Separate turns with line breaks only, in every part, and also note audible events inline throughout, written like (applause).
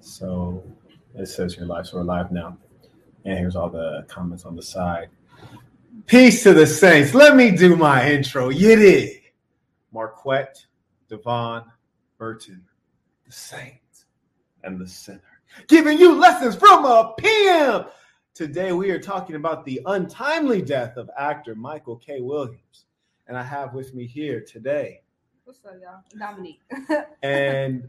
So it says you're live, so we're live now. And here's all the comments on the side. Peace to the saints. Let me do my intro. You. Marquette, Devon, Burton, the saint, and the sinner. Giving you lessons from a pimp. Today we are talking about the untimely death of actor Michael K. Williams. And I have with me here today.
What's up, y'all? Dominique. (laughs)
and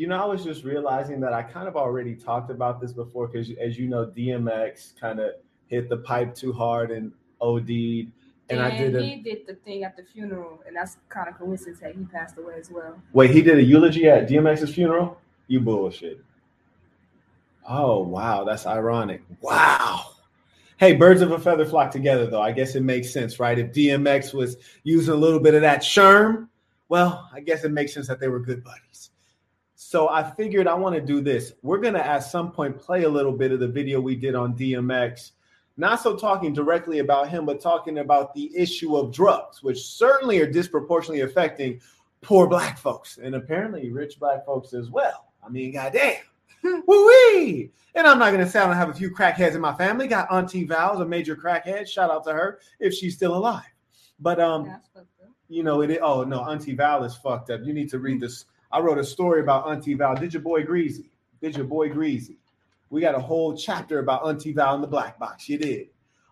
you know, I was just realizing that I kind of already talked about this before because, as you know, DMX kind of hit the pipe too hard and OD'd.
And, and I did. A, he did the thing at the funeral, and that's kind of coincidence that he passed away as well.
Wait, he did a eulogy at DMX's funeral? You bullshit. Oh wow, that's ironic. Wow. Hey, birds of a feather flock together, though. I guess it makes sense, right? If DMX was using a little bit of that sherm, well, I guess it makes sense that they were good buddies. So I figured I want to do this. We're going to at some point play a little bit of the video we did on DMX. Not so talking directly about him, but talking about the issue of drugs, which certainly are disproportionately affecting poor black folks and apparently rich black folks as well. I mean, goddamn. (laughs) Woo-wee! And I'm not gonna say I don't have a few crackheads in my family. Got Auntie Val's a major crackhead. Shout out to her if she's still alive. But um, you know it. Oh no, Auntie Val is fucked up. You need to read this I wrote a story about Auntie Val. Did your boy Greasy? Did your boy Greasy? We got a whole chapter about Auntie Val in the black box. You did.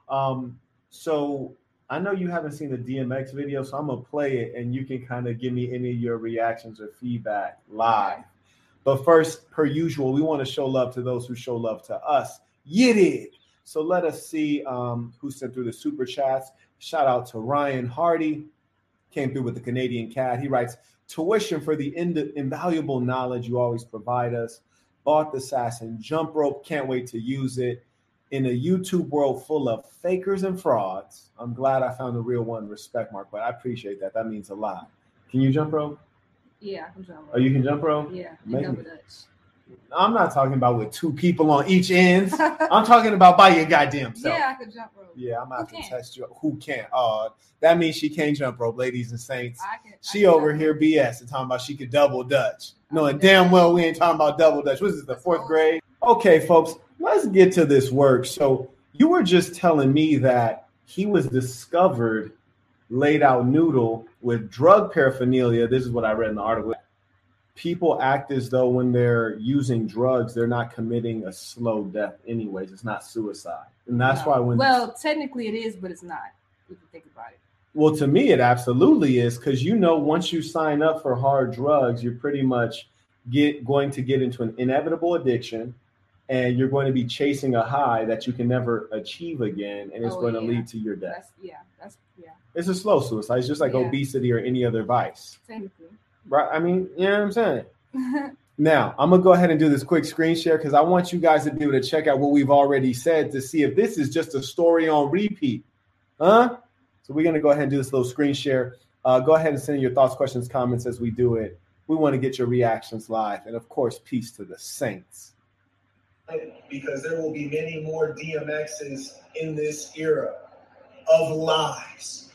Um, so I know you haven't seen the DMX video, so I'm gonna play it and you can kind of give me any of your reactions or feedback live. But first, per usual, we want to show love to those who show love to us. You did. So let us see um, who sent through the super chats. Shout out to Ryan Hardy, came through with the Canadian cat. He writes, tuition for the ind- invaluable knowledge you always provide us. Bought the Assassin jump rope. Can't wait to use it. In a YouTube world full of fakers and frauds, I'm glad I found a real one. Respect, Mark, but I appreciate that. That means a lot. Can you jump rope?
Yeah, I can jump rope.
Oh, you can jump rope?
Yeah, double Dutch.
I'm not talking about with two people on each end. I'm talking about by your goddamn self.
Yeah, I could jump rope.
Yeah, I'm out to test you. Who can't? Uh, that means she can't jump rope, ladies and saints. Can, she over here BS and talking about she could double dutch. Knowing damn well we ain't talking about double dutch. What is this, the fourth grade? Okay, folks, let's get to this work. So you were just telling me that he was discovered laid out noodle with drug paraphernalia. This is what I read in the article people act as though when they're using drugs, they're not committing a slow death, anyways. It's not suicide. And that's no. why when.
Well, technically it is, but it's not, if you think about it.
Well, to me, it absolutely is because you know, once you sign up for hard drugs, you're pretty much get going to get into an inevitable addiction and you're going to be chasing a high that you can never achieve again and it's oh, going yeah. to lead to your death.
That's, yeah, that's yeah.
It's a slow suicide. It's just like yeah. obesity or any other vice.
Technically.
Right. I mean, you know what I'm saying? (laughs) now, I'm going to go ahead and do this quick screen share because I want you guys to be able to check out what we've already said to see if this is just a story on repeat. Huh? So we're going to go ahead and do this little screen share. Uh, go ahead and send your thoughts, questions, comments as we do it. We want to get your reactions live. And of course, peace to the saints.
Because there will be many more DMXs in this era of lies.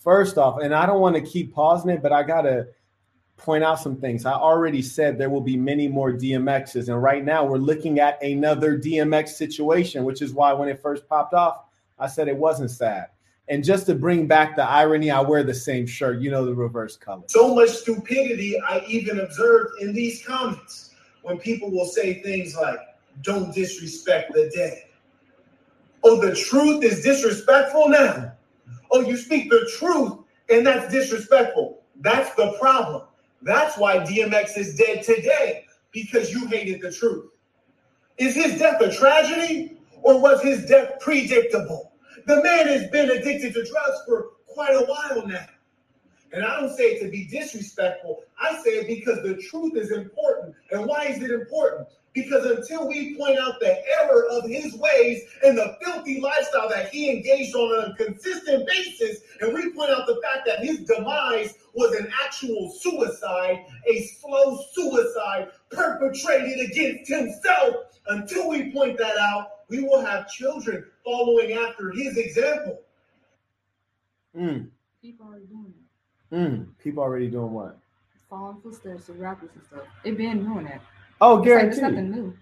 First off, and I don't want to keep pausing it, but I got to point out some things. I already said there will be many more DMXs, and right now we're looking at another DMX situation, which is why when it first popped off, I said it wasn't sad. And just to bring back the irony, I wear the same shirt, you know, the reverse color.
So much stupidity I even observed in these comments when people will say things like, don't disrespect the dead. Oh, the truth is disrespectful now. Oh, you speak the truth and that's disrespectful. That's the problem. That's why DMX is dead today because you hated the truth. Is his death a tragedy or was his death predictable? The man has been addicted to drugs for quite a while now. And I don't say it to be disrespectful. I say it because the truth is important. And why is it important? Because until we point out the error of his ways and the filthy lifestyle that he engaged on a consistent basis, and we point out the fact that his demise was an actual suicide, a slow suicide perpetrated against himself, until we point that out, we will have children following after his example.
Mm.
People are doing
it. Mm. People already doing what?
Following footsteps of rappers and stuff. They've been doing that.
Oh,
like,
guaranteed.
nothing new.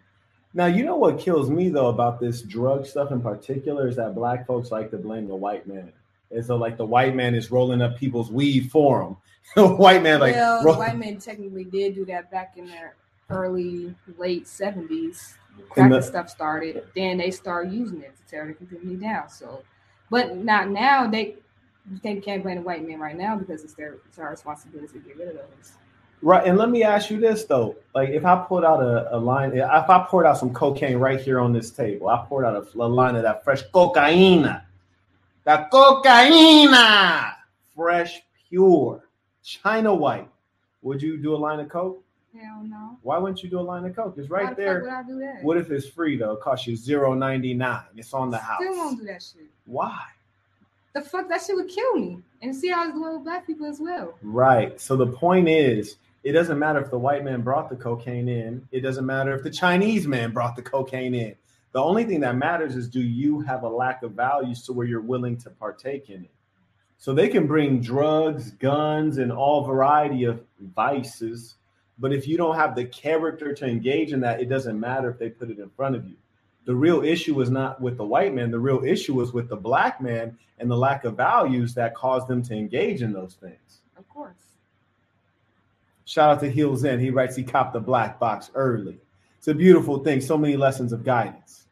Now, you know what kills me though about this drug stuff in particular is that black folks like to blame the white man. and so like the white man is rolling up people's weed for them. (laughs) the white man like
well,
roll-
the white men technically did do that back in their early, late seventies. Crack
the-
stuff started. Then they started using it to tear the community down. So, but not now. They you can't, can't blame the white man right now because it's their it's our responsibility to get rid of those.
Right, and let me ask you this though: like, if I pulled out a, a line, if I poured out some cocaine right here on this table, I poured out a, a line of that fresh cocaina, that cocaina, fresh, pure, China white. Would you do a line of coke?
Hell no.
Why wouldn't you do a line of coke? It's
Why
right
the fuck
there.
I do that?
What if it's free though? It costs you zero ninety nine. It's on the house.
Still won't do that shit.
Why?
The fuck that shit would kill me. And see how it's doing with black people as well.
Right. So the point is, it doesn't matter if the white man brought the cocaine in. It doesn't matter if the Chinese man brought the cocaine in. The only thing that matters is do you have a lack of values to where you're willing to partake in it? So they can bring drugs, guns, and all variety of vices, but if you don't have the character to engage in that, it doesn't matter if they put it in front of you. The real issue was not with the white man. The real issue was with the black man and the lack of values that caused them to engage in those things.
Of course.
Shout out to Heels In. He writes he copped the black box early. It's a beautiful thing. So many lessons of guidance.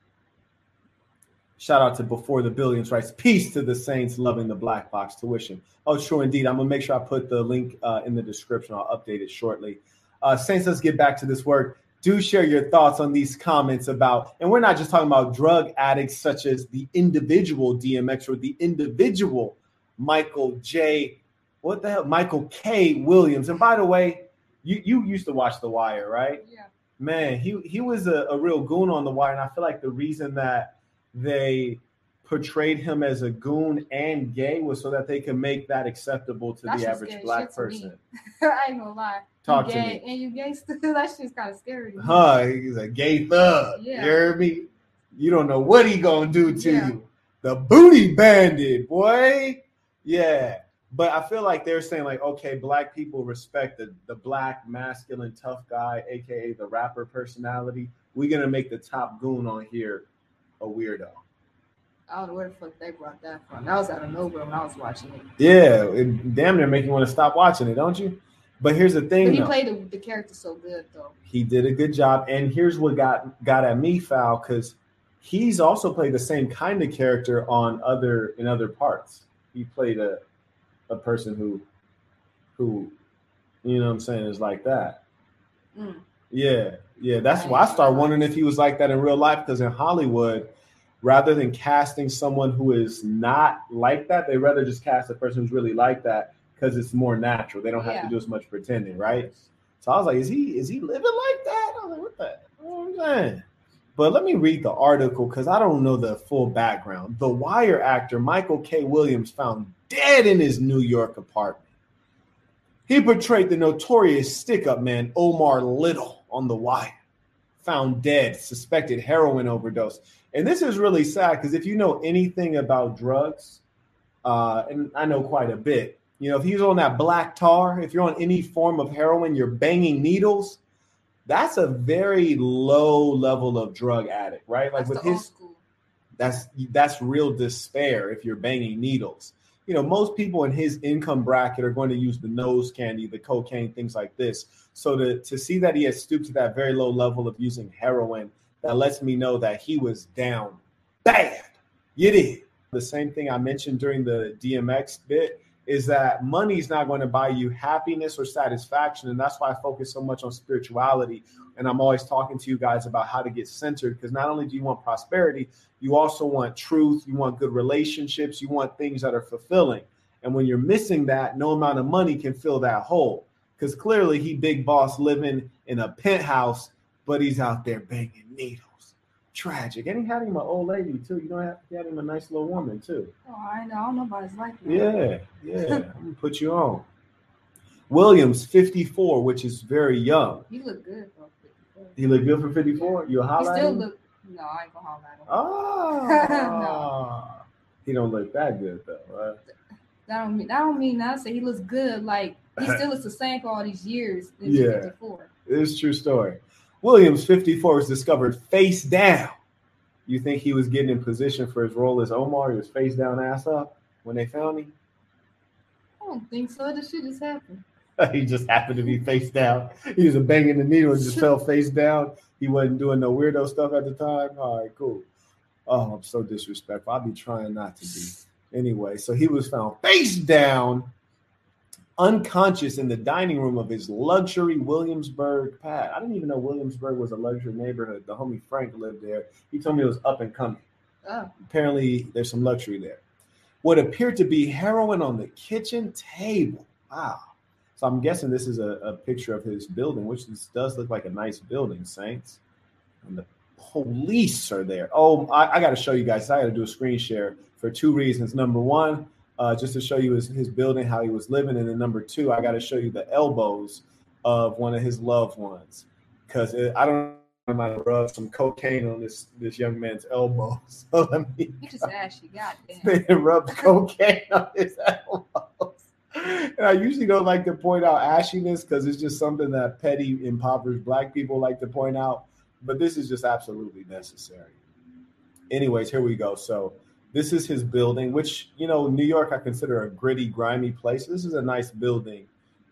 Shout out to Before the Billions writes peace to the saints loving the black box tuition. Oh, true indeed. I'm gonna make sure I put the link uh, in the description. I'll update it shortly. Uh, saints, let's get back to this work. Do share your thoughts on these comments about, and we're not just talking about drug addicts such as the individual DMX or the individual Michael J. What the hell, Michael K. Williams. And by the way, you you used to watch The Wire, right?
Yeah.
Man, he he was a, a real goon on The Wire, and I feel like the reason that they portrayed him as a goon and gay was so that they could make that acceptable to
That
the average black
me.
person. (laughs)
I ain't gonna lie.
Talk
you
to
gay, And you gangster. (laughs) that shit's kind of scary.
Huh? He's a gay thug.
Yeah.
You heard me? You don't know what he gonna do to
Yeah.
you. The booty bandit, boy. Yeah. But I feel like they're saying, like, okay, black people respect the, the black, masculine, tough guy, aka the rapper personality. We're gonna make the top goon on here a weirdo.
I don't know where the fuck they brought that from. That was out of nowhere when I was watching it.
Yeah, it damn near make you want to stop watching it, don't you? But here's the thing,
But he
though.
played the, the character so good though.
he did a good job. And here's what got got at me, foul, because he's also played the same kind of character on other in other parts. He played a a person who who you know what I'm saying is like that.
Mm.
Yeah, yeah. That's why I start wondering if he was like that in real life. Because in Hollywood, rather than casting someone who is not like that, they rather just cast a person who's really like that because it's more natural. They don't have to do as much pretending, right? So I was like, is he is he living like that? I was like, what the you know what I'm saying? But let me read the article because I don't know the full background. The Wire actor Michael K. Williams found dead in his New York apartment. He portrayed the notorious stick-up man Omar Little on The Wire. Found dead, suspected heroin overdose. And this is really sad because if you know anything about drugs, uh, and I know quite a bit, you know, if he's on that black tar, if you're on any form of heroin, you're banging needles. That's a very low level of drug addict, right? Like
That's
with his that's that's real despair if you're banging needles. You know, most people in his income bracket are going to use the nose candy, the cocaine, things like this. So to to see that he has stooped to that very low level of using heroin, that lets me know that he was down bad. You did. The same thing I mentioned during the DMX bit is that money's not going to buy you happiness or satisfaction. And that's why I focus so much on spirituality. And I'm always talking to you guys about how to get centered because not only do you want prosperity, you also want truth, you want good relationships, you want things that are fulfilling. And when you're missing that, no amount of money can fill that hole. Because clearly he big boss living in a penthouse, but he's out there banging needles. Tragic. And he had him an old lady too. You know, he had him a nice little woman too.
Oh, I know. I don't know about his life.
Yeah, yeah. I'm gonna put you on. Williams, 54, which is very young.
He look good though.
He look good for 54. You a
He still look. No, I ain't gonna holler at him.
Oh, (laughs) no. he don't look that good though, right?
That don't mean that don't mean that. I say he looks good. Like he (laughs) still looks the same for all these years.
Yeah.
54.
It's a true story. Williams, 54, was discovered face down. You think he was getting in position for his role as Omar? He was face down, ass up when they found him.
I don't think so. This shit just happened. (laughs)
he just happened to be face down. He was banging the needle and just (laughs) fell face down. He wasn't doing no weirdo stuff at the time. All right, cool. Oh, I'm so disrespectful. I'll be trying not to be. Anyway, so he was found face down, unconscious in the dining room of his luxury Williamsburg pad. I didn't even know Williamsburg was a luxury neighborhood. The homie Frank lived there. He told me it was up and coming.
Oh,
Apparently, there's some luxury there. What appeared to be heroin on the kitchen table. Wow. So I'm guessing this is a, a picture of his building, which this does look like a nice building, Saints. And the police are there. Oh, I, I got to show you guys. I got to do a screen share for two reasons. Number one, uh, just to show you his, his building, how he was living. And then number two, I got to show you the elbows of one of his loved ones. Because I don't I might rub some cocaine on this this young man's elbow. (laughs) So let me
You just ashy. Goddamn.
they rub cocaine on his elbows. And I usually don't like to point out ashiness because it's just something that petty, impoverished black people like to point out. But this is just absolutely necessary. Anyways, here we go. So this is his building, which you know, New York I consider a gritty, grimy place. This is a nice building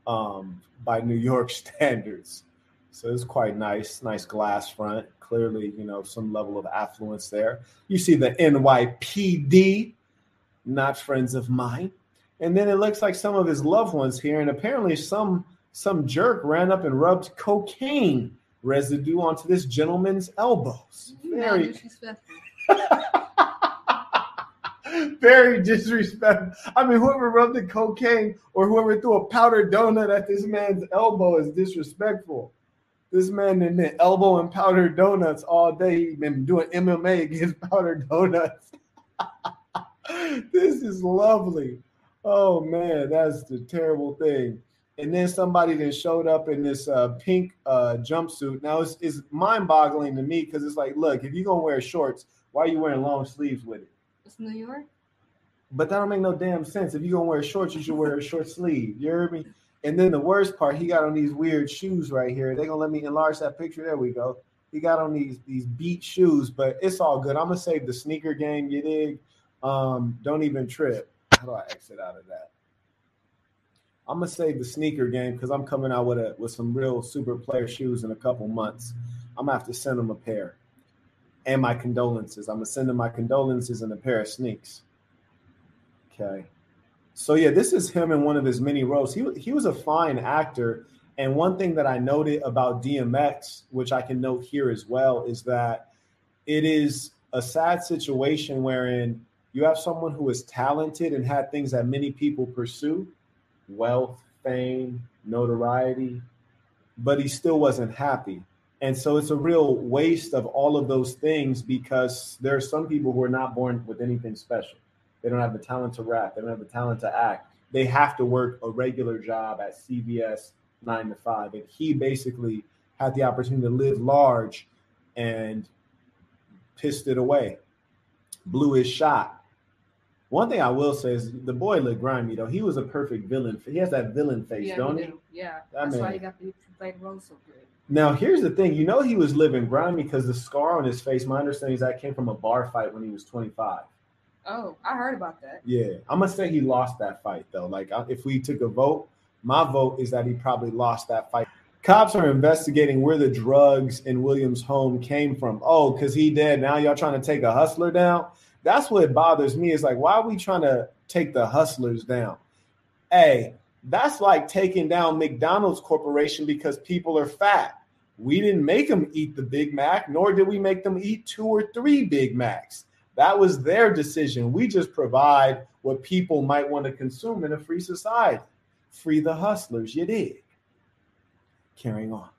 um, by New York (laughs) standards. So it's quite nice, nice glass front. Clearly, you know, some level of affluence there. You see the NYPD, not friends of mine. And then it looks like some of his loved ones here, and apparently some some jerk ran up and rubbed cocaine residue onto this gentleman's elbows. Very
disrespectful. (laughs)
very disrespectful. I mean, whoever rubbed the cocaine or whoever threw a powdered donut at this man's elbow is disrespectful. This man in the elbow and powdered donuts all day. He been doing MMA against (laughs) powdered donuts. (laughs) this is lovely. Oh man, that's the terrible thing. And then somebody then showed up in this uh, pink uh, jumpsuit. Now it's, it's mind-boggling to me because it's like, look, if you're gonna wear shorts, why are you wearing long sleeves with it?
It's New York.
But that don't make no damn sense. If you're gonna wear shorts, you should wear a short sleeve. You heard me? And then the worst part, he got on these weird shoes right here. They're gonna let me enlarge that picture. There we go. He got on these these beat shoes, but it's all good. I'm gonna save the sneaker game. You dig? Um, don't even trip. How do I exit out of that? I'm gonna save the sneaker game because I'm coming out with a with some real super player shoes in a couple months. I'm gonna have to send him a pair. And my condolences. I'm gonna send him my condolences and a pair of sneaks. Okay. So yeah, this is him in one of his many roles. He he was a fine actor, and one thing that I noted about DMX, which I can note here as well, is that it is a sad situation wherein you have someone who is talented and had things that many people pursue, wealth, fame, notoriety, but he still wasn't happy. And so it's a real waste of all of those things because there are some people who are not born with anything special. They don't have the talent to rap. They don't have the talent to act. They have to work a regular job at CVS nine to five. And he basically had the opportunity to live large and pissed it away, blew his shot. One thing I will say is the boy looked grimy though. He was a perfect villain. He has that villain face,
yeah,
don't
he do. Yeah,
That
that's why he got to play the role so good.
Now, here's the thing. You know he was living grimy because the scar on his face, my understanding is that came from a bar fight when he was 25.
Oh, I heard about that.
Yeah, I'm gonna say he lost that fight though. Like if we took a vote, my vote is that he probably lost that fight. Cops are investigating where the drugs in Williams' home came from. Oh, because he dead. Now y'all trying to take a hustler down. That's what bothers me. Is like, why are we trying to take the hustlers down? Hey, that's like taking down McDonald's Corporation because people are fat. We didn't make them eat the Big Mac, nor did we make them eat two or three Big Macs. That was their decision. We just provide what people might want to consume in a free society. Free the hustlers, you did. Carrying on.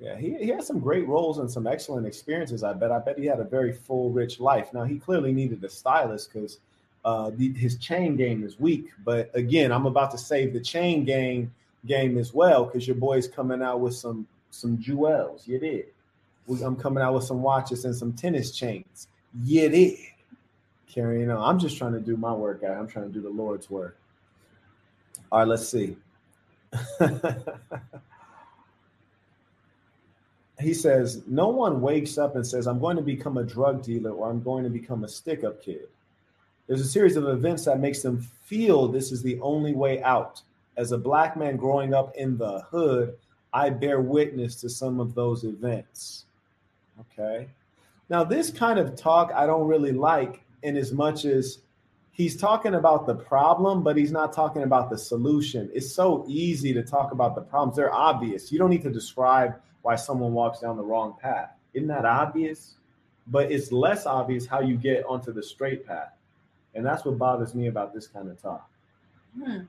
Yeah, he, he had some great roles and some excellent experiences. I bet. I bet he had a very full, rich life. Now he clearly needed a stylist because uh, his chain game is weak. But again, I'm about to save the chain game game as well because your boy's coming out with some some jewels. You did. I'm coming out with some watches and some tennis chains. You did. Carrying on. I'm just trying to do my work. guy. I'm trying to do the Lord's work. All right, let's see. (laughs) he says, No one wakes up and says, I'm going to become a drug dealer or I'm going to become a stick up kid. There's a series of events that makes them feel this is the only way out. As a black man growing up in the hood, I bear witness to some of those events. Okay. Now, this kind of talk I don't really like in as much as he's talking about the problem, but he's not talking about the solution. It's so easy to talk about the problems. They're obvious. You don't need to describe why someone walks down the wrong path. Isn't that obvious? But it's less obvious how you get onto the straight path. And that's what bothers me about this kind of talk.
Hmm.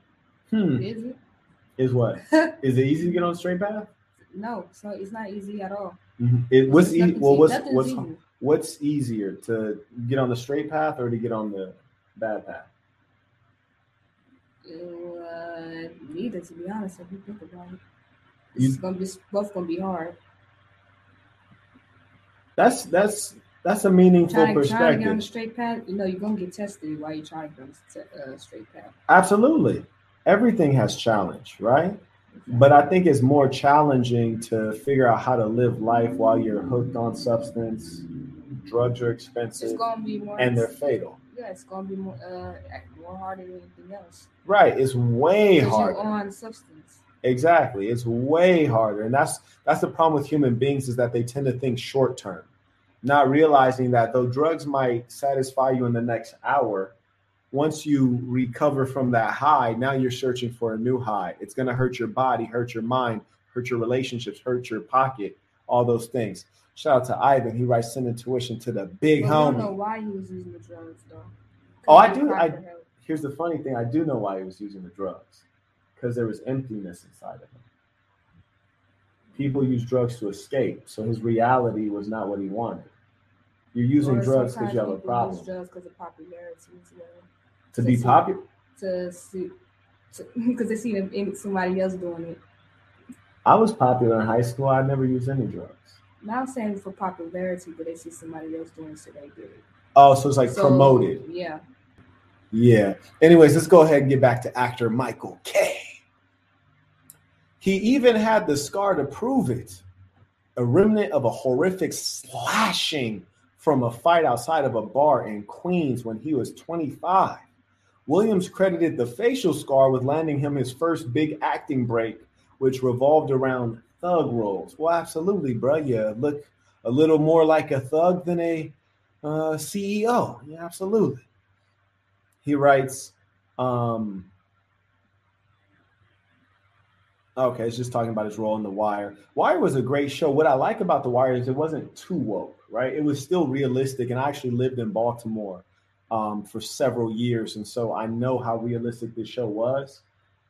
Hmm.
Is it?
Is what? (laughs) Is it easy to get on the straight path?
No, so it's not easy at all.
It, what's e- well, what's what's
easy.
what's easier to get on the straight path or to get on the bad path?
Uh, neither, to be honest, if you think about it. It's gonna be both gonna be hard.
That's that's that's a meaningful
Trying, trying to get on the
perspective.
straight path, you know, you're gonna get tested while you're trying to get on the uh, straight path.
Absolutely, everything has challenge, right? But I think it's more challenging to figure out how to live life while you're hooked on substance. Drugs are
it's
expensive
gonna be more.
and they're fatal.
yeah, it's gonna be more uh more harder than anything else.
Right? It's way harder.
You're on substance.
Exactly. It's way harder. And that's that's the problem with human beings is that they tend to think short term, not realizing that though drugs might satisfy you in the next hour, once you recover from that high, now you're searching for a new high. It's going to hurt your body, hurt your mind, hurt your relationships, hurt your pocket, all those things. Shout out to Ivan. He writes sending tuition to the big
But we don't know why he was using the drugs though.
Oh, I do- I-. Here's the funny thing. I do know why he was using the drugs. Because there was emptiness inside of him. People use drugs to escape, so his reality was not what he wanted. You're using
Or
drugs because you have a problem.
Use drugs because of popularity as well.
To be popular,
To see, because (laughs) they see them somebody else doing it.
I was popular in high school. I never used any drugs.
Not saying for popularity, but they see somebody else doing it, so they do it.
Oh, so it's like
So,
promoted.
Yeah.
Yeah. Anyways, let's go ahead and get back to actor Michael K. He even had the scar to prove it. A remnant of a horrific slashing from a fight outside of a bar in Queens when he was 25. Williams credited the facial scar with landing him his first big acting break, which revolved around thug roles. Well, absolutely, bro. You look a little more like a thug than a uh, CEO. Yeah, absolutely he writes um okay it's just talking about his role in the wire wire was a great show what i like about the wire is it wasn't too woke right it was still realistic and i actually lived in baltimore um, for several years and so i know how realistic this show was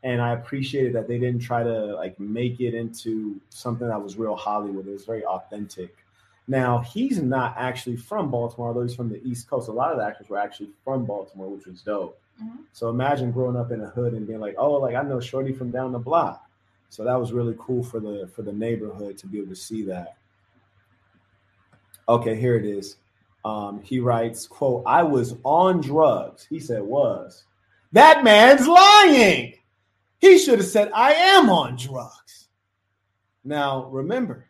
and i appreciated that they didn't try to like make it into something that was real hollywood it was very authentic now he's not actually from Baltimore, although he's from the East Coast. A lot of the actors were actually from Baltimore, which was dope.
Mhm.
So imagine growing up in a hood and being like, "Oh, like I know Shorty from down the block." So that was really cool for the for the neighborhood to be able to see that. Okay, here it is. Um, he writes, "quote I was on drugs." He said, "Was that man's lying? He should have said I am on drugs." Now remember,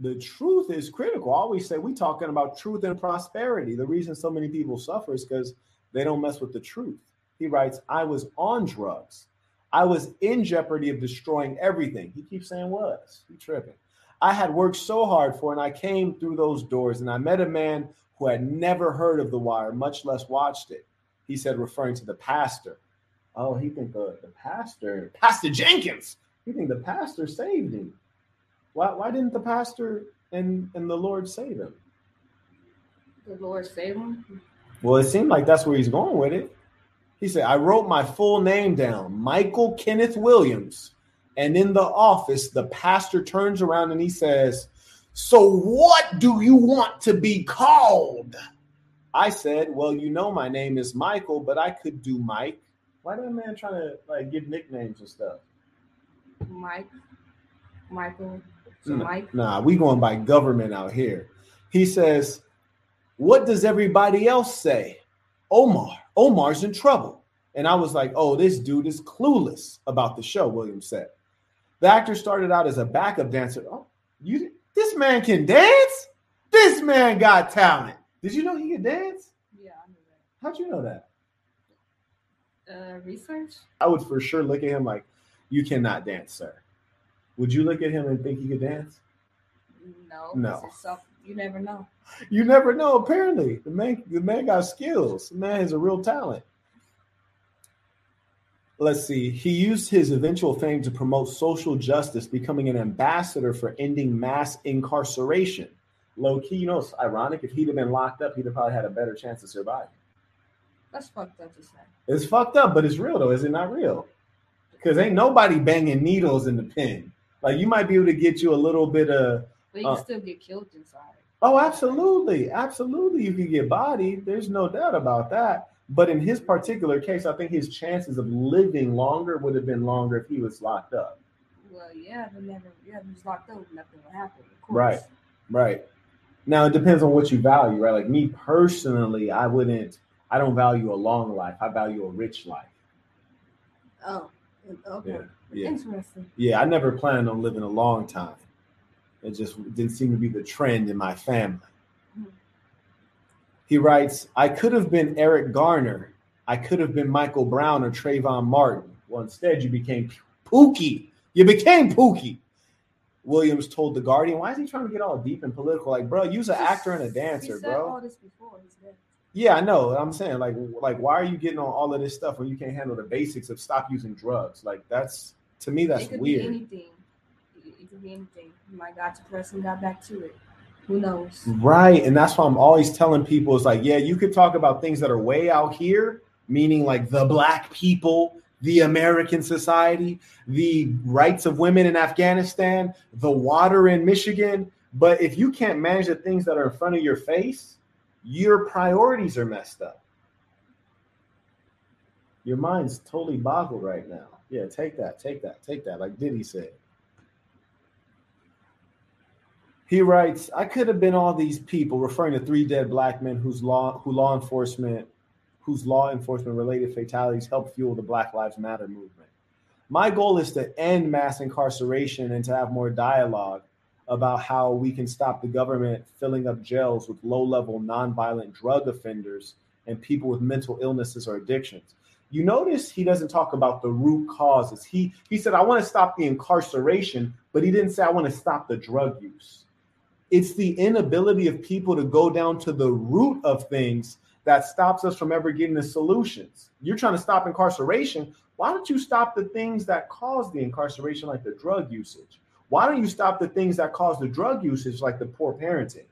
the truth is critical. I always say we talking about truth and prosperity. The reason so many people suffer is because they don't mess with the truth. He writes, I was on drugs. I was in jeopardy of destroying everything. He keeps saying was. He tripping. I had worked so hard for and I came through those doors and I met a man who had never heard of The Wire, much less watched it. He said, referring to the pastor. Oh, he think the, the pastor, Pastor Jenkins. He think the pastor saved him. Why, why didn't the pastor and, and the Lord save him?
The Lord save him.
Well, it seemed like that's where he's going with it. He said, I wrote my full name down, Michael Kenneth Williams. And in the office, the pastor turns around and he says, So what do you want to be called? I said, Well, you know my name is Michael, but I could do Mike. Why that man trying to like give nicknames and stuff?
Mike. Michael. So
Nah,
Mike.
Nah, we going by government out here. He says, What does everybody else say? Omar. Omar's in trouble. And I was like, Oh, this dude is clueless about the show, William said. The actor started out as a backup dancer. Oh, you This man can dance. This man got talent. Did you know he could dance?
Yeah, I knew that.
How'd you know that?
that. Uh, research?
I would for sure look at him like, you cannot dance, sir. Would you look at him and think he could dance?
No.
No.
You never know.
You never know. Apparently, the man, the man got skills. The man has a real talent. Let's see. He used his eventual fame to promote social justice, becoming an ambassador for ending mass incarceration. Low key, you know, it's ironic. If he'd have been locked up, he'd have probably had a better chance of surviving.
That's fucked up to say.
It's fucked up, but it's real though. Is it not real? Because ain't nobody banging needles in the pen. Like you might be able to get you a little bit of.
But you
Uh.
can still get killed inside.
Oh, absolutely, absolutely. You can get bodied. There's no doubt about that. But in his particular case, I think his chances of living longer would have been longer if he was locked up.
Well, yeah, but never. Yeah, if he's locked up, nothing will happen. Of course.
Right. Right. Now it depends on what you value, right? Like me personally, I wouldn't. I don't value a long life. I value a rich life.
Oh. Okay.
Yeah. Yeah.
Interesting.
Yeah, I never planned on living a long time. It just didn't seem to be the trend in my family.
Mhm.
He writes, I could have been Eric Garner. I could have been Michael Brown or Trayvon Martin. Well, instead, you became Pookie. You became Pookie. Williams told The Guardian, Why is he trying to get all deep and political? Like, bro, you's an actor and a dancer, bro.
all this before. He's dead.
Yeah, I know. I'm saying, like, like, why are you getting on all of this stuff when you can't handle the basics of stop using drugs? Like, that's to me, that's weird.
anything. Could be anything. And got back to it. Who knows?
Right. And that's why I'm always telling people it's like, yeah, you could talk about things that are way out here, meaning like the black people, the American society, the rights of women in Afghanistan, the water in Michigan. But if you can't manage the things that are in front of your face, your priorities are messed up. Your mind's totally boggled right now. Yeah, take that, take that, take that, like Diddy said. He writes, I could have been all these people, referring to three dead black men whose law who law enforcement whose law enforcement related fatalities helped fuel the Black Lives Matter movement. My goal is to end mass incarceration and to have more dialogue about how we can stop the government filling up jails with low-level nonviolent drug offenders and people with mental illnesses or addictions. You notice he doesn't talk about the root causes. He he said I want to stop the incarceration, but he didn't say I want to stop the drug use. It's the inability of people to go down to the root of things that stops us from ever getting the solutions. You're trying to stop incarceration. Why don't you stop the things that cause the incarceration, like the drug usage? Why don't you stop the things that cause the drug usage, like the poor parenting?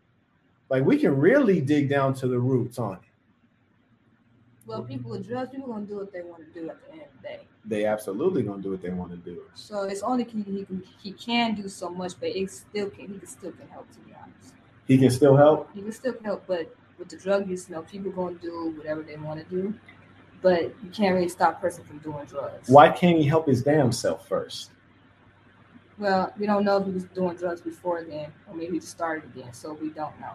Like we can really dig down to the roots on it.
Well, people with drugs, people gonna do what they want to do at the end of the day.
They absolutely gonna do what they want to do.
So it's only he, he can he can do so much, but it still can he can still can help. To be honest,
He can still help.
he can still help, but with the drug use, you know, people gonna do whatever they want to do, but you can't really stop a person from doing drugs.
Why can't he help his damn self first?
Well, we don't know if he was doing drugs before then, or maybe he just started again, so we don't know.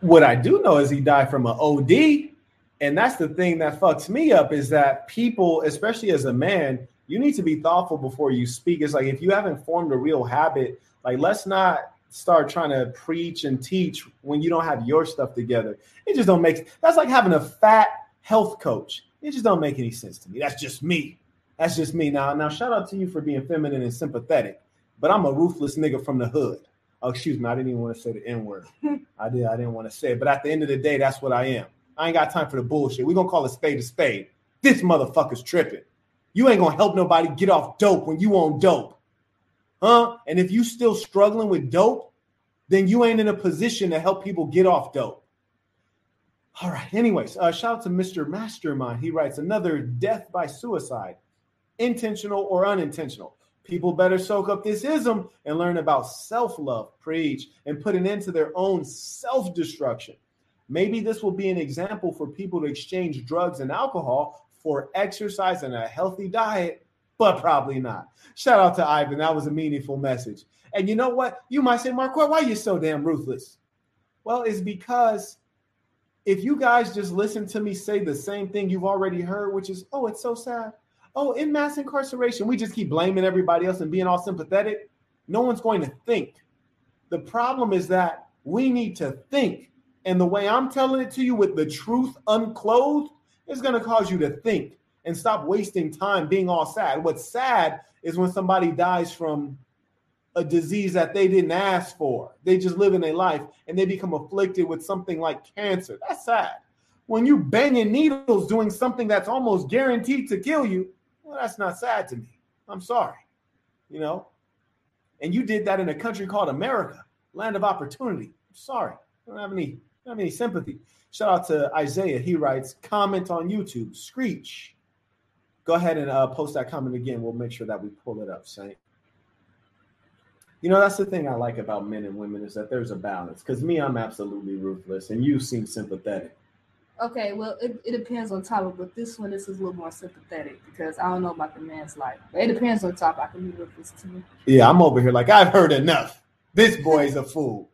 What I do know is he died from an OD. And that's the thing that fucks me up is that people, especially as a man, you need to be thoughtful before you speak. It's like if you haven't formed a real habit, like let's not start trying to preach and teach when you don't have your stuff together. It just don't make that's like having a fat health coach. It just don't make any sense to me. That's just me. That's just me. Now, now shout out to you for being feminine and sympathetic, but I'm a ruthless nigga from the hood. Oh, excuse me, I didn't even want to say the N-word. (laughs) I did, I didn't want to say it, but at the end of the day, that's what I am. I ain't got time for the bullshit. We're gonna call a spade a spade. This motherfucker's tripping. You ain't gonna help nobody get off dope when you on dope. Huh? And if you still struggling with dope, then you ain't in a position to help people get off dope. All right. Anyways, uh, shout out to Mr. Mastermind. He writes another death by suicide, intentional or unintentional. People better soak up this ism and learn about self love, preach, and put an end to their own self destruction. Maybe this will be an example for people to exchange drugs and alcohol for exercise and a healthy diet, but probably not. Shout out to Ivan. That was a meaningful message. And you know what? You might say, Marquette, why are you so damn ruthless? Well, it's because if you guys just listen to me say the same thing you've already heard, which is, oh, it's so sad. Oh, in mass incarceration, we just keep blaming everybody else and being all sympathetic. No one's going to think. The problem is that we need to think. And the way I'm telling it to you with the truth unclothed is going to cause you to think and stop wasting time being all sad. What's sad is when somebody dies from a disease that they didn't ask for. They just live in their life and they become afflicted with something like cancer. That's sad. When you banging needles doing something that's almost guaranteed to kill you, well, that's not sad to me. I'm sorry. You know? And you did that in a country called America, land of opportunity. I'm sorry. I don't have any, have any sympathy. Shout out to Isaiah. He writes, comment on YouTube, Screech. Go ahead and uh, post that comment again. We'll make sure that we pull it up, Saint. You know, that's the thing I like about men and women is that there's a balance. Because me, I'm absolutely ruthless, and you seem sympathetic.
Okay, well, it, it depends on topic, but this one this is a little more sympathetic because I don't know about the man's life. But it depends on topic. I can be ruthless too.
Yeah, I'm over here like I've heard enough. This boy's a fool.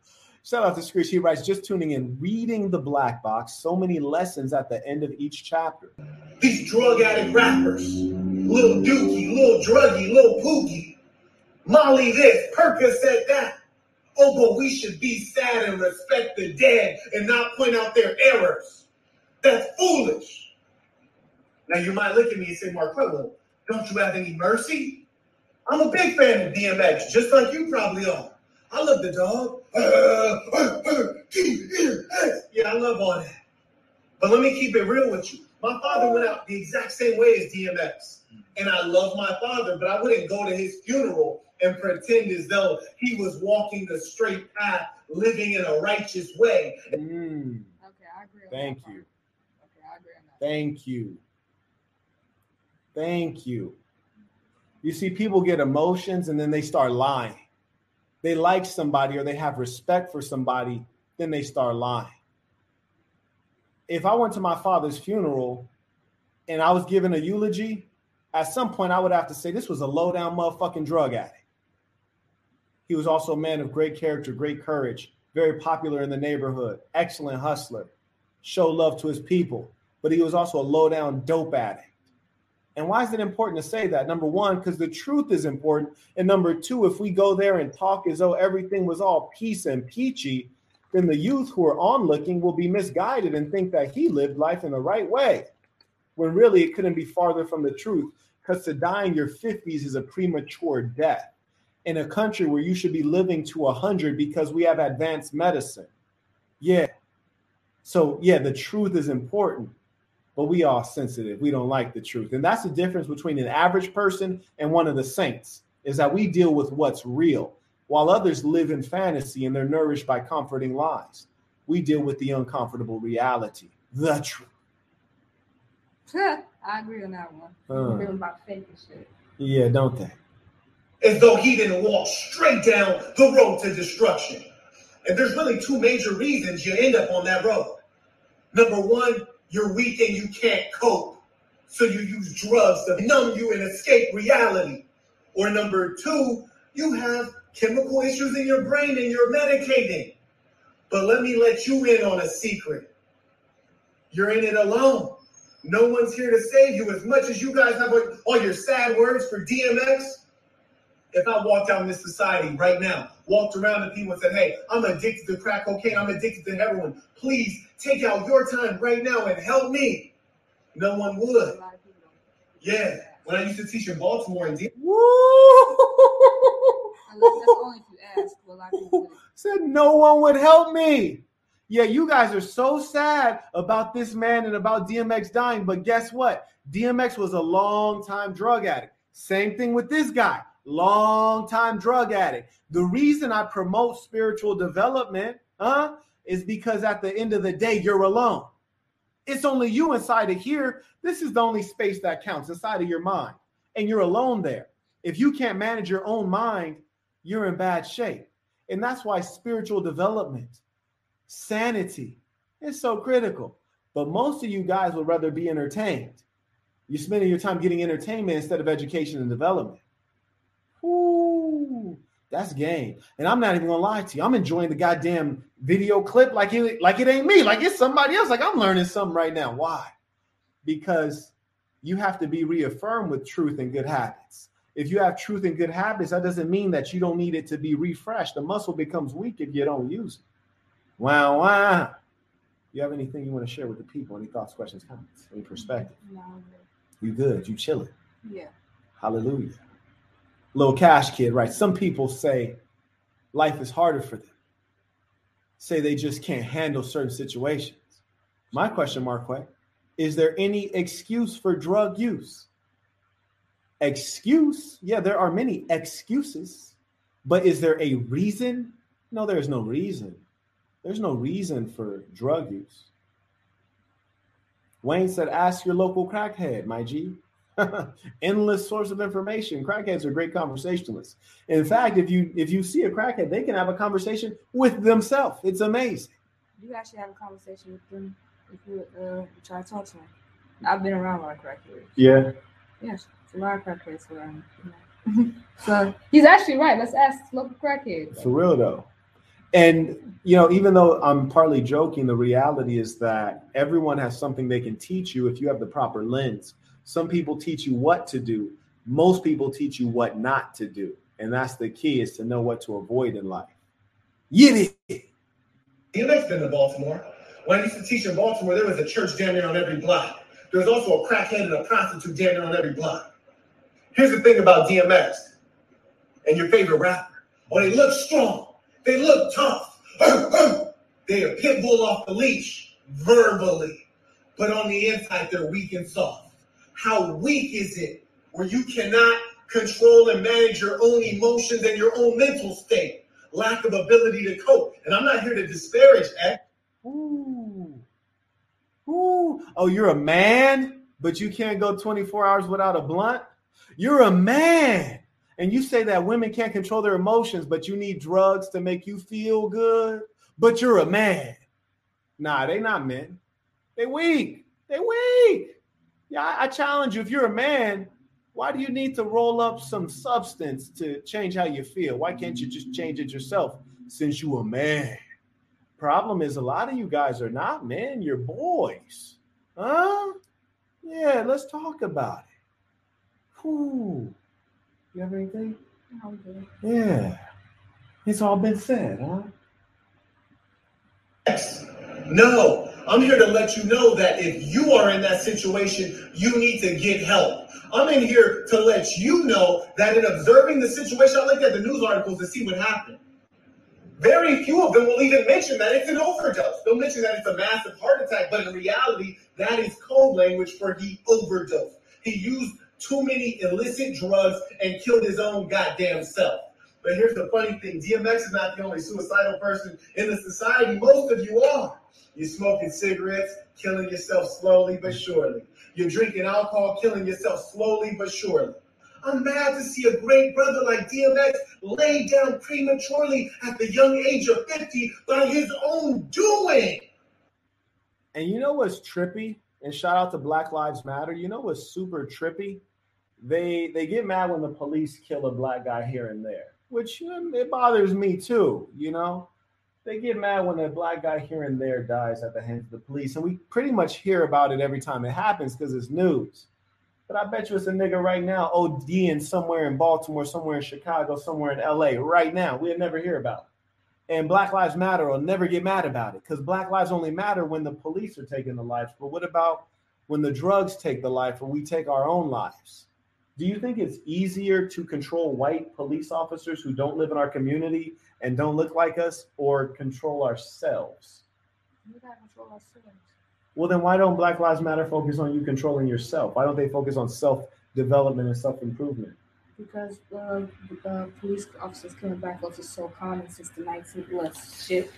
Shout out to Screech. He writes, just tuning in, reading the black box, so many lessons at the end of each chapter.
These drug addict rappers, little Dookie, little Druggy, little Pookie, Molly this, Percocet that. Oh, but we should be sad and respect the dead and not point out their errors. That's foolish. Now you might look at me and say, Mark Marquello, don't you have any mercy? I'm a big fan of DMX, just like you probably are. I love the dog. DMX. Yeah, I love all that. But let me keep it real with you. My father went out the exact same way as DMX. And I love my father, but I wouldn't go to his funeral and pretend as though he was walking the straight path, living in a righteous way.
Mm,
Okay, I agree.
Thank you.
Okay, I agree on that.
Thank you. Thank you. You see, people get emotions and then they start lying. They like somebody or they have respect for somebody, then they start lying. If I went to my father's funeral and I was given a eulogy, at some point I would have to say this was a low down motherfucking drug addict. He was also a man of great character, great courage, very popular in the neighborhood, excellent hustler, show love to his people, but he was also a low down dope addict. And why is it important to say that? Number one, because the truth is important. And number two, if we go there and talk as though everything was all peace and peachy, then the youth who are onlooking will be misguided and think that he lived life in the right way, when really it couldn't be farther from the truth. Because to die in your 50s is a premature death in a country where you should be living to 100 because we have advanced medicine. Yeah. So, yeah, the truth is important but we are sensitive. We don't like the truth. And that's the difference between an average person and one of the saints is that we deal with what's real while others live in fantasy and they're nourished by comforting lies. We deal with the uncomfortable reality, the truth. (laughs)
I agree on that one.
Uh,
Feeling about fake and shit.
yeah, don't they?
as though he didn't walk straight down the road to destruction. And there's really two major reasons you end up on that road. Number one, you're weak and you can't cope. So you use drugs to numb you and escape reality. Or number two, you have chemical issues in your brain and you're medicating. But let me let you in on a secret. You're in it alone. No one's here to save you. As much as you guys have all your sad words for DMX, if I walked out in this society right now, walked around to people and said, Hey, I'm addicted to crack cocaine, I'm addicted to heroin. Please take out your time right now and help me. No one would.
lot of people don't.
Yeah. When I used to teach in Baltimore and D-
Woo!
Unless that's only if you ask. Well, a lot of people wouldn't.
Said no one would help me. Yeah, you guys are so sad about this man and about DMX dying, but guess what? DMX was a long time drug addict. Same thing with this guy, long time drug addict. The reason I promote spiritual development, huh, is because at the end of the day, you're alone. It's only you inside of here. This is the only space that counts inside of your mind, and you're alone there. If you can't manage your own mind, you're in bad shape. And that's why spiritual development, sanity is so critical. But most of you guys would rather be entertained. You're spending your time getting entertainment instead of education and development. Ooh, that's game. And I'm not even gonna lie to you. I'm enjoying the goddamn video clip like it like it ain't me, like it's somebody else. Like I'm learning something right now. Why? Because you have to be reaffirmed with truth and good habits. if you have truth and good habits, that doesn't mean that you don't need it to be refreshed. The muscle becomes weak if you don't use it. Wow, wow. You have anything you want to share with the people? Any thoughts, questions, comments, any perspective?
No,
You good? You chilling?
yeah.
Hallelujah. Little cash kid, right? Some people say life is harder for them. Say they just can't handle certain situations. My question, Marquette, is there any excuse for drug use? Excuse? Yeah, there are many excuses, but is there a reason? No, there's no reason. There's no reason for drug use. Wayne said, ask your local crackhead, my G. (laughs) Endless source of information. Crackheads are great conversationalists. In fact, if you if you see a crackhead, they can have a conversation with themselves. It's amazing.
You actually have a conversation with them if you uh, try to talk to them. I've been around a lot of crackheads.
Yeah.
Yes, a lot of crackheads around. You know. (laughs) so he's actually right. Let's ask local crackheads.
For real though. And you know, even though I'm partly joking, the reality is that everyone has something they can teach you if you have the proper lens. Some people teach you what to do. Most people teach you what not to do. And that's the key is to know what to avoid in life. Yiddy.
DMX been to Baltimore. When I used to teach in Baltimore, there was a church damn near on every block. There was also a crackhead and a prostitute damn near on every block. Here's the thing about DMX and your favorite rapper. Oh, they look strong. They look tough. (clears throat) they are pit bull off the leash verbally, but on the inside, they're weak and soft. How weak is it where you cannot control and manage your own emotions and your own mental state? Lack of ability to cope. And I'm not here to disparage X.
Ooh. Ooh. Oh, you're a man, but you can't go 24 hours without a blunt? You're a man. And you say that women can't control their emotions, but you need drugs to make you feel good. But you're a man. Nah, they not men. They weak. They weak. Yeah, I, I challenge you. If you're a man, why do you need to roll up some substance to change how you feel? Why can't you just change it yourself since you a man? Problem is, a lot of you guys are not men. You're boys, huh? Yeah, let's talk about it. Whew. You have anything?
How?
Yeah, it's all been said, huh?
No, I'm here to let you know that if you are in that situation, you need to get help. I'm in here to let you know that in observing the situation, I looked at the news articles to see what happened. Very few of them will even mention that it's an overdose. They'll mention that it's a massive heart attack, but in reality, that is code language for he overdosed. He used too many illicit drugs and killed his own goddamn self. But here's the funny thing DMX is not the only suicidal person in the society. Most of you are. You're smoking cigarettes, killing yourself slowly but surely. You're drinking alcohol, killing yourself slowly but surely. I'm mad to see a great brother like DMX lay down prematurely at the young age of 50 by his own doing.
And you know what's trippy? And shout out to Black Lives Matter. You know what's super trippy? They they get mad when the police kill a black guy here and there, which it bothers me too. You know, they get mad when a black guy here and there dies at the hands of the police, and we pretty much hear about it every time it happens because it's news. But I bet you it's a nigga right now ODing somewhere in Baltimore, somewhere in Chicago, somewhere in LA right now. We'll never hear about it. And Black Lives Matter will never get mad about it because Black lives only matter when the police are taking the lives. But what about when the drugs take the life or we take our own lives? Do you think it's easier to control white police officers who don't live in our community and don't look like us or control ourselves?
We gotta control ourselves.
Well, then why don't Black Lives Matter focus on you controlling yourself? Why don't they focus on self development and self improvement?
Because uh, the police officers killing black folks is so common since the 19 well, shit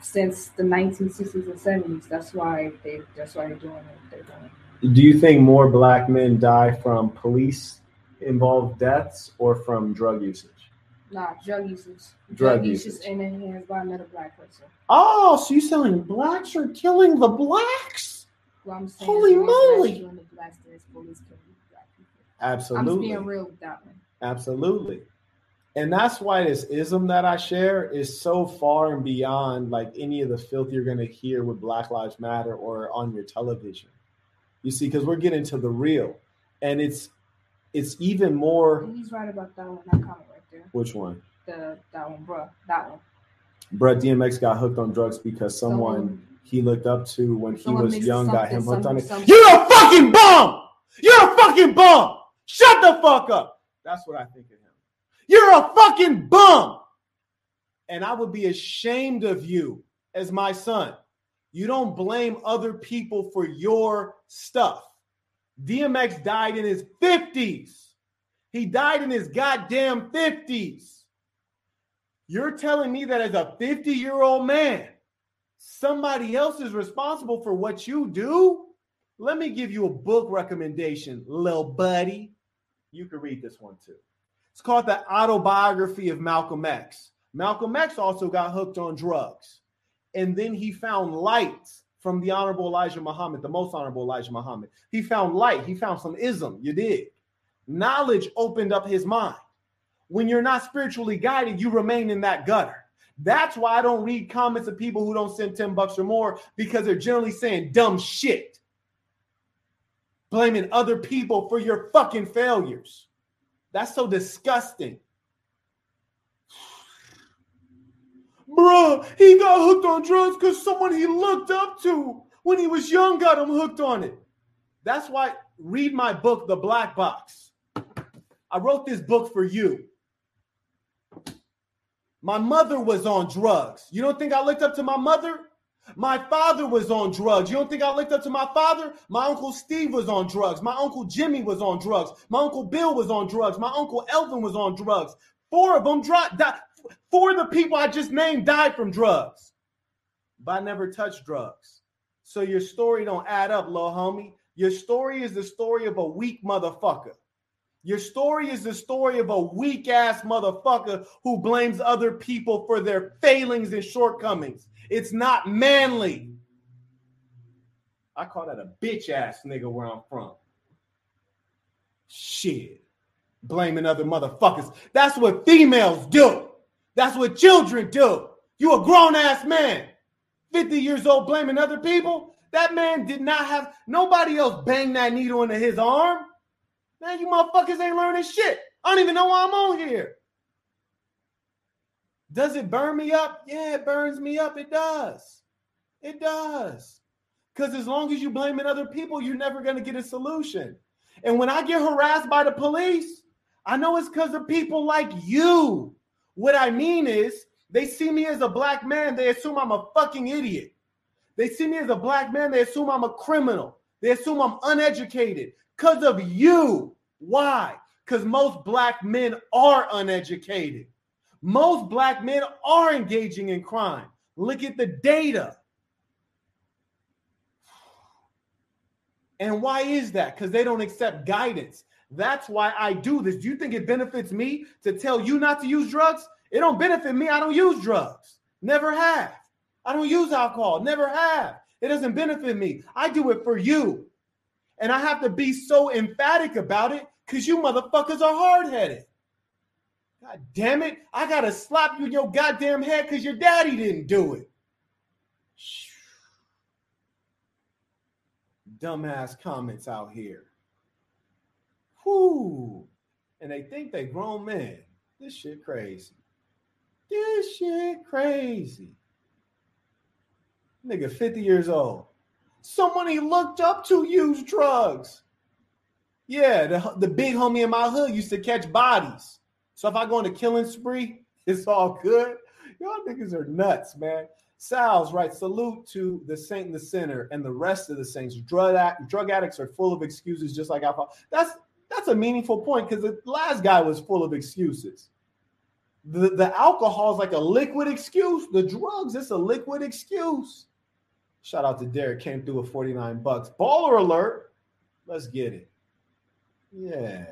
since the 1960s and 70s. That's why they that's why they're doing what they're doing.
Do you think more black men die from police involved deaths or from drug usage?
Nah, drug usage.
Drug
usage
usage.
and enhanced by another black person.
Oh, so you saying blacks are killing the blacks?
Well, I'm saying
Holy moly.
doing the blacks than there's police killing black people. I'm just
Absolutely.
being real with that one.
Absolutely. And that's why this ism that I share is so far and beyond like any of the filth you're going to hear with Black Lives Matter or on your television. You see, because we're getting to the real. And it's it's even more.
He's right about that one. That comment right there.
Which one?
The that one, bro. That one.
Bruh, DMX got hooked on drugs because someone,
Someone-
he looked up to when he was young got him hooked on it.
some- some-
You're a fucking bum! You're a fucking bum! Shut the fuck up! That's what I think of him. You're a fucking bum! And I would be ashamed of you as my son. You don't blame other people for your stuff. DMX died in his 50s. He died in his goddamn 50s. You're telling me that as a 50 year old man, somebody else is responsible for what you do? Let me give you a book recommendation, little buddy. You can read this one too. It's called The Autobiography of Malcolm X. Malcolm X also got hooked on drugs. And then he found light from the Honorable Elijah Muhammad, the most Honorable Elijah Muhammad. He found light. He found some ism. You did. Knowledge opened up his mind. When you're not spiritually guided, you remain in that gutter. That's why I don't read comments of people who don't send 10 bucks or more because they're generally saying dumb shit. Blaming other people for your fucking failures. That's so disgusting. Bruh, he got hooked on drugs because someone he looked up to when he was young got him hooked on it. That's why read my book, The Black Box. I wrote this book for you. My mother was on drugs. You don't think I looked up to my mother? My father was on drugs. You don't think I looked up to my father? My uncle Steve was on drugs. My uncle Jimmy was on drugs. My uncle Bill was on drugs. My uncle Elvin was on drugs. Four of them dropped. Four of the people I just named died from drugs. But I never touched drugs. So your story don't add up, little homie. Your story is the story of a weak motherfucker. Your story is the story of a weak ass motherfucker who blames other people for their failings and shortcomings. It's not manly. I call that a bitch ass nigga where I'm from. Shit. Blaming other motherfuckers. That's what females do. That's what children do. You a grown ass man, 50 years old, blaming other people. That man did not have nobody else bang that needle into his arm. Man, you motherfuckers ain't learning shit. I don't even know why I'm on here. Does it burn me up? Yeah, it burns me up. It does. It does. Because as long as you blaming other people, you're never going to get a solution. And when I get harassed by the police, I know it's because of people like you. What I mean is, they see me as a black man, they assume I'm a fucking idiot. They see me as a black man, they assume I'm a criminal. They assume I'm uneducated because of you. Why? Because most black men are uneducated. Most black men are engaging in crime. Look at the data. And why is that? Because they don't accept guidance. That's why I do this. Do you think it benefits me to tell you not to use drugs? It don't benefit me. I don't use drugs. Never have. I don't use alcohol. Never have. It doesn't benefit me. I do it for you. And I have to be so emphatic about it because you motherfuckers are hard headed. God damn it. I got to slap you in your goddamn head because your daddy didn't do it. Dumbass comments out here. Whoo. And they think they grown men. This shit crazy. This shit crazy. Nigga, 50 years old. Someone he looked up to used drugs. Yeah, the, the big homie in my hood used to catch bodies. So if I go on a killing spree, (laughs) it's all good. Y'all niggas are nuts, man. Sal's right. Salute to the saint and the sinner and the rest of the saints. Drug, drug addicts are full of excuses, just like alcohol. That's that's a meaningful point because the last guy was full of excuses. The, the alcohol is like a liquid excuse. The drugs, it's a liquid excuse. Shout out to Derek, came through with 49 bucks. Baller alert. Let's get it. Yeah.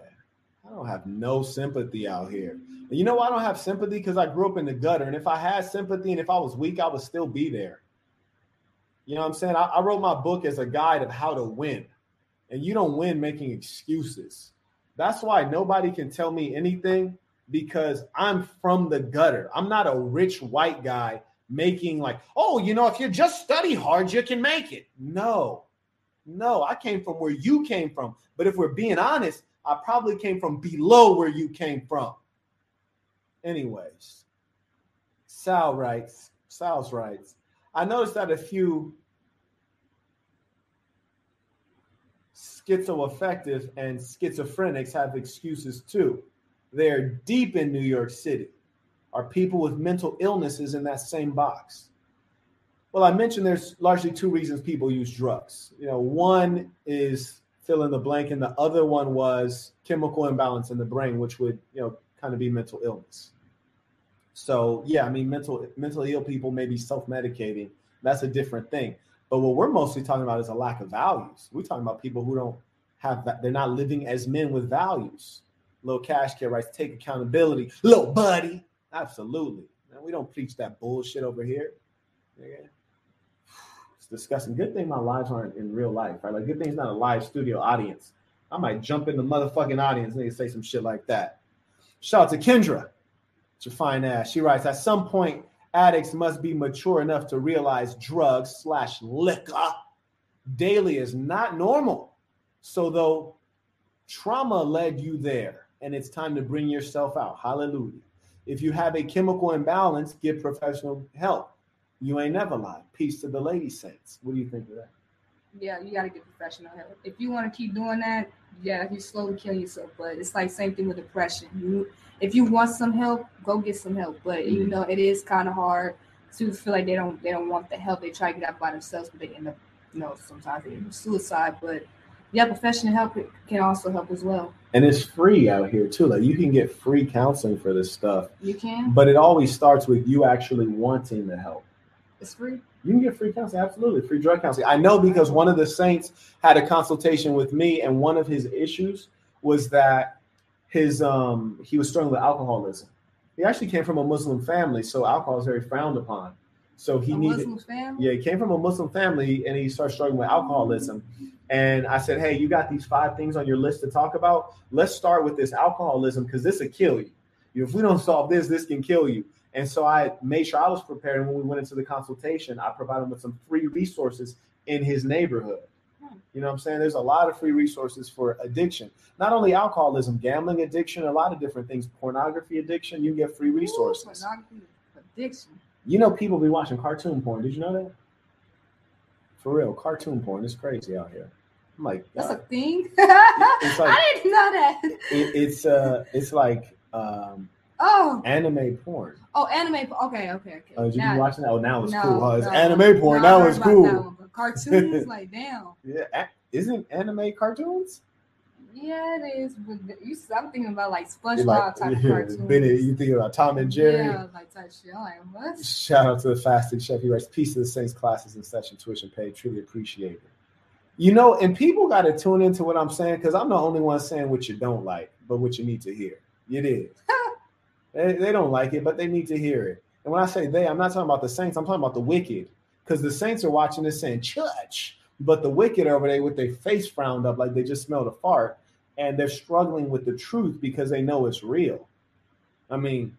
I don't have no sympathy out here. And you know why I don't have sympathy? Because I grew up in the gutter. And if I had sympathy and if I was weak, I would still be there. You know what I'm saying? I, I wrote my book as a guide of how to win. And you don't win making excuses. That's why nobody can tell me anything because I'm from the gutter. I'm not a rich white guy making like, oh, you know, if you just study hard, you can make it. No, no, I came from where you came from. But if we're being honest, I probably came from below where you came from. Anyways, Sal writes, Sal's writes, I noticed that a few schizoaffective and schizophrenics have excuses too. They're deep in New York City. Are people with mental illnesses in that same box? Well, I mentioned there's largely two reasons people use drugs. You know, one is fill in the blank, and the other one was chemical imbalance in the brain, which would, you know, kind of be mental illness. So yeah, I mean, mental mentally ill people may be self-medicating. That's a different thing. But what we're mostly talking about is a lack of values. We're talking about people who don't have that, they're not living as men with values. Little cash care rights, take accountability. Little buddy. Absolutely. Man, we don't preach that bullshit over here. Yeah. It's disgusting. Good thing my lives aren't in real life, right? Like good thing it's not a live studio audience. I might jump in the motherfucking audience and they say some shit like that. Shout out to Kendra. It's your fine ass. She writes, at some point, addicts must be mature enough to realize drugs slash liquor daily is not normal. So though trauma led you there and it's time to bring yourself out. Hallelujah. If you have a chemical imbalance, get professional help. You ain't never lied. Peace to the lady saints. What do you think of that?
Yeah, you got to get professional help. If you want to keep doing that, yeah, you slowly kill yourself. But it's like same thing with depression. You, if you want some help, go get some help. But mm-hmm. you know, it is kind of hard to feel like they don't they don't want the help. They try to get out by themselves, but they end up, you know, sometimes they end up suicide. But yeah, professional help can also help as well.
And it's free out here too. Like you can get free counseling for this stuff.
You can.
But it always starts with you actually wanting the help.
It's free.
You can get free counseling, absolutely. Free drug counseling. I know because one of the saints had a consultation with me, and one of his issues was that his um he was struggling with alcoholism. He actually came from a Muslim family, so alcohol is very frowned upon. So he
a
needed Yeah, he came from a Muslim family and he started struggling with alcoholism. And I said, Hey, you got these five things on your list to talk about. Let's start with this alcoholism because this will kill you. If we don't solve this, this can kill you. And so I made sure I was prepared. And when we went into the consultation, I provided him with some free resources in his neighborhood. Hmm. You know what I'm saying? There's a lot of free resources for addiction. Not only alcoholism, gambling addiction, a lot of different things. Pornography addiction, you get free resources. Ooh, pornography addiction. You know, people be watching cartoon porn. Did you know that? For real, cartoon porn is crazy out here. I'm like,
that's God. a thing. It, (laughs) like, I didn't know that.
It, it's uh, it's like um,
Oh,
anime porn.
Oh, anime. Okay, okay, okay.
Oh, did you now, be watching that? Oh, now it's no, cool. Oh, it's no, anime porn. No, now it's cool. That
cartoons, (laughs) like damn.
Yeah, isn't anime cartoons?
Yeah, it is. But you, I'm thinking about like SpongeBob like, type (laughs) yeah, cartoons.
Benny, you thinking about Tom and Jerry?
Yeah, like type shit. I'm like, what?
Shout out to the fasting chef. He writes peace to the saints classes and session tuition paid. Truly appreciate it. You know, and people got to tune into what I'm saying because I'm the only one saying what you don't like, but what you need to hear. It is. (laughs) They, they don't like it, but they need to hear it. And when I say they, I'm not talking about the saints, I'm talking about the wicked. Because the saints are watching this saying, church, but the wicked over there with their face frowned up like they just smelled a fart, and they're struggling with the truth because they know it's real. I mean,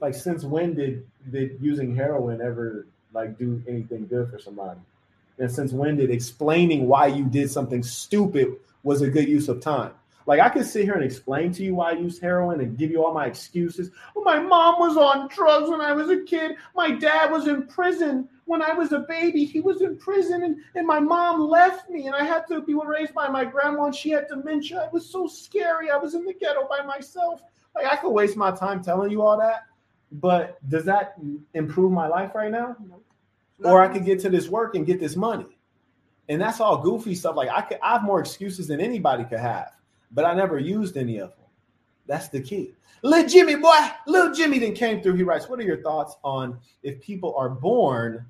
like since when did did using heroin ever like do anything good for somebody? And since when did explaining why you did something stupid was a good use of time? Like I could sit here and explain to you why I used heroin and give you all my excuses. Well, my mom was on drugs when I was a kid. My dad was in prison when I was a baby. He was in prison and, and my mom left me and I had to be raised by my grandma and she had dementia. It was so scary. I was in the ghetto by myself. Like I could waste my time telling you all that. But does that improve my life right now? Or I could get to this work and get this money. And that's all goofy stuff. Like I could I have more excuses than anybody could have but I never used any of them. That's the key. Little Jimmy boy, little Jimmy then came through. He writes, What are your thoughts on if people are born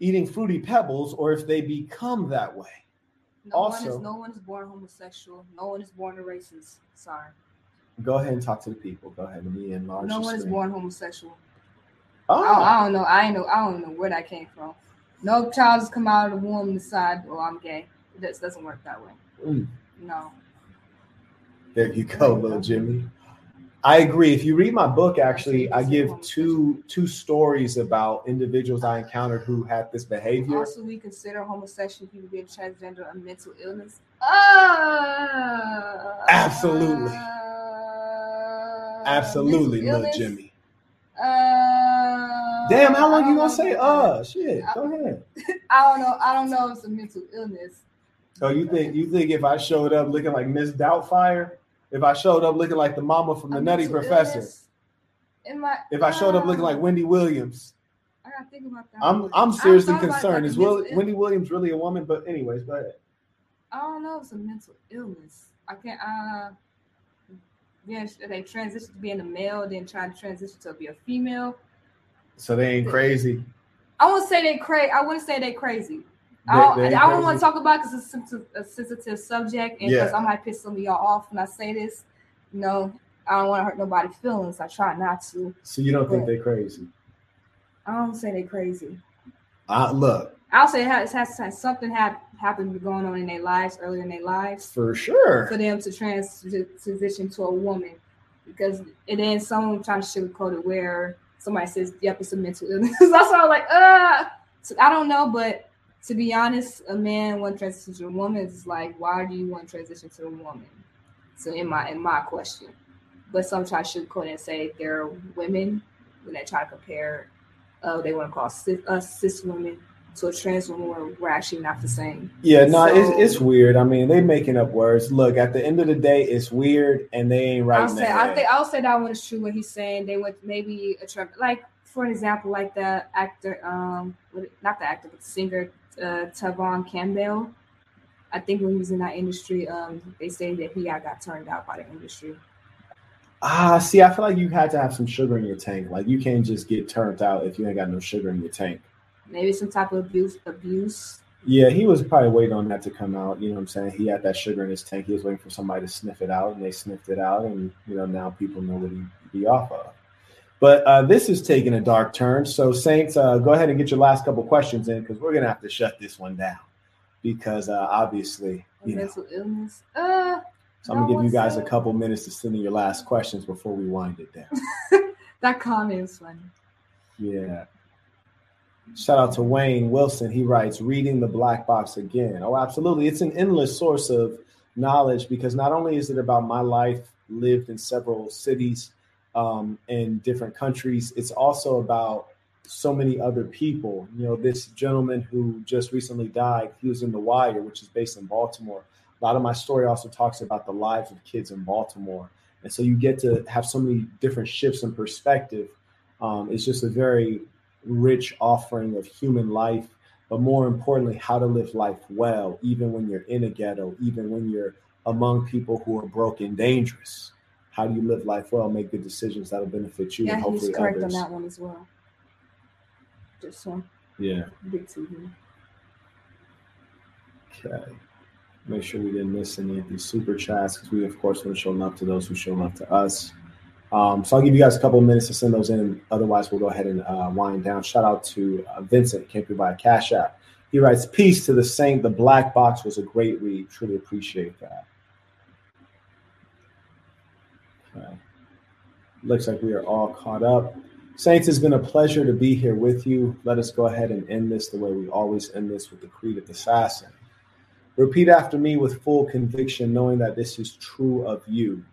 eating fruity pebbles or if they become that way?
No also, one is no one is born homosexual. No one is born a racist. Sorry.
Go ahead and talk to the people. Go ahead and be enlarged.
No one is born homosexual. Oh. I, I, don't know. I know. I don't know where that came from. No child has come out of the womb and decide, "Well, I'm gay." It doesn't work that way. Mm. No.
There you go, little Jimmy. I agree. If you read my book, actually, I give two two stories about individuals I encountered who had this behavior.
Also, we consider homosexual people being transgender a mental illness. Uh,
Absolutely.
uh,
Absolutely, little
illness?
Jimmy.
Uh,
Damn, how long you gonna say? Uh, shit. Go ahead. (laughs)
I don't know. I don't know if it's a mental illness.
Oh, you think you think if I showed up looking like Miss Doubtfire, if I showed up looking like the mama from the
A
Nutty Professor,
In my,
if I showed up looking like Wendy Williams,
I gotta think about that.
I'm. I'm seriously
thought about it
concerned. Is Will, Wendy Williams really a woman? But anyways, go ahead.
I don't know it's a mental illness. I can't. Uh, yeah, they transition to being a male, then try to transition to be a female.
So they ain't crazy.
I won't say they crazy. I wouldn't say they crazy. I don't, I don't want to talk about because it's a sensitive, a sensitive subject, and because
Yeah.
I might piss some of y'all off when I say this. You know, I don't want to hurt nobody's feelings. I try not to.
So you don't think
But-
they crazy?
I don't say they crazy.
Uh, look,
I'll say it has, has, has something had happened going on in their lives earlier in their lives.
for sure.
for them to trans- transition to a woman because and then someone trying to sugarcoat it where somebody says yep it's a mental illness (laughs) that's why i was like uh so I don't know but to be honest a man want to transition to a woman is like why do you want to transition to a woman so in my in my question but sometimes to sugarcoat and say they're women when they try to compare uh they want to call cis, us cis women to a trans woman where we're actually not the same
Yeah, no,
So-
it's, it's weird. I mean, they making up words. Look, at the end of the day, it's weird, and they ain't right.
I'll say I think I'll say that one is true. What he's saying, they went maybe a trip like for an example, like the actor, um, not the actor, but the singer uh, Tevin Campbell. I think when he was in that industry, um, they say that he got, got turned out by the industry.
Ah, see, I feel like you had to have some sugar in your tank. Like you can't just get turned out if you ain't got no sugar in your tank.
Maybe some type of abuse. Abuse.
Yeah, he was probably waiting on that to come out. You know what I'm saying? He had that sugar in his tank. He was waiting for somebody to sniff it out, and they sniffed it out, and you know now people know what he be off of. But uh, this is taking a dark turn. So Saints, uh, go ahead and get your last couple questions in because we're gonna have to shut this one down because uh, obviously, you know.
mental illness. Uh,
So I'm gonna give you guys a couple minutes to send in your last questions before we wind it down. (laughs)
that comment is funny.
Yeah. Shout out to Wayne Wilson. He writes, reading the black box again. Oh, absolutely. It's an endless source of knowledge because not only is it about my life lived in several cities um, in different countries, it's also about so many other people. You know, this gentleman who just recently died, he was in The Wire, which is based in Baltimore. A lot of my story also talks about the lives of kids in Baltimore. And so you get to have so many different shifts in perspective. Um, it's just a very rich offering of human life, but more importantly, how to live life well, even when you're in a ghetto, even when you're among people who are broke and dangerous. How do you live life well, make good decisions that'll benefit you
Yeah,
and
he's
hopefully
correct
others?
on that one as well. Just one
Yeah.
big TV.
Okay. Make sure we didn't miss any of these super chats because we, of course, want to show love to those who show love to us. Um, so I'll give you guys a couple of minutes to send those in. Otherwise, we'll go ahead and uh, wind down. Shout out to uh, Vincent, came through by a Cash App. He writes, Peace to the Saint. The Black Box was a great read. Truly appreciate that. Okay. Looks like we are all caught up. Saints, it's been a pleasure to be here with you. Let us go ahead and end this the way we always end this with the Creed of the Assassin. Repeat after me with full conviction, knowing that this is true of you.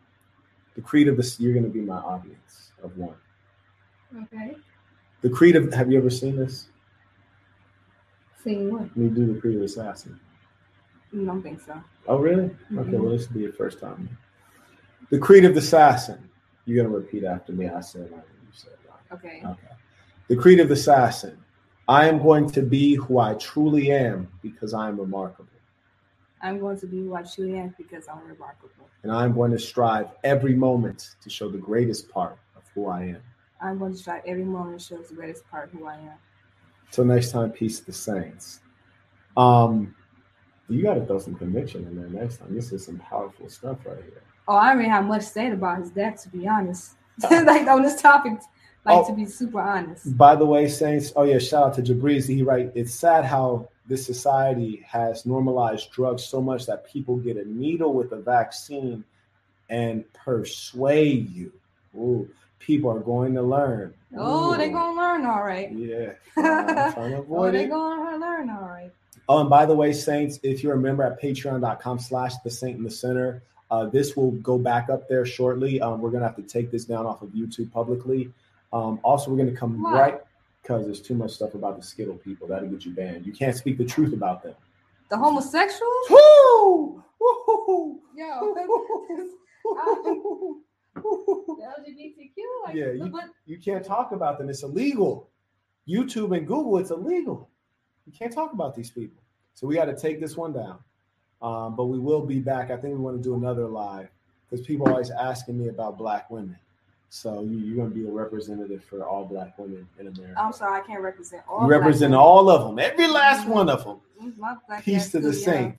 The Creed of the you're going to be my audience of one.
Okay.
The Creed of have you ever seen this?
Seen what?
Let me do the Creed of the Assassin.
I don't think so.
Oh, really? Okay,
Mhm.
well, this will be your first time. The Creed of the Assassin. You're going to repeat after me. I said right. You said right.
Okay.
Okay. The Creed of the Assassin. I am going to be who I truly am because I am remarkable.
I'm going to be who I truly am because I'm remarkable.
And I am going to strive every moment to show the greatest part of who I am.
I'm going to strive every moment to show the greatest part of who I am.
Till next time, peace to the saints. Um, you got to throw some conviction in there next time. This is some powerful stuff right here.
Oh, I don't really have much to say about his death, to be honest. (laughs) (laughs) like on this topic, like
Oh.
to be super honest.
By the way, saints. Oh yeah, shout out to Jabrizi. He right. It's sad how this society has normalized drugs so much that people get a needle with a vaccine and persuade you Ooh, people are going to learn.
Oh,
they're
gonna learn all right.
Yeah, I'm (laughs) trying to
Oh, they
it.
gonna learn all right.
Oh, and by the way, Saints, if you're a member at patreon.com slash the Saint and the Sinner, uh, this will go back up there shortly. Um, we're gonna have to take this down off of YouTube publicly. Um, also, we're gonna come
Why?
right because there's too much stuff about the Skittle people that'll get you banned. You can't speak the truth about them.
The homosexuals?
Woo! Woo!
Yo, the LGBTQ. Like,
Yeah, you-
but
You can't talk about them. It's illegal. YouTube and Google, it's illegal. You can't talk about these people. So we got to take this one down. Um, but we will be back. I think we want to do another live because people are always asking me about black women. So you, you're going to be a representative for all black women in America.
I'm sorry, I can't represent all.
you represent all of them, every last one of them. Peace to the
young.
saint.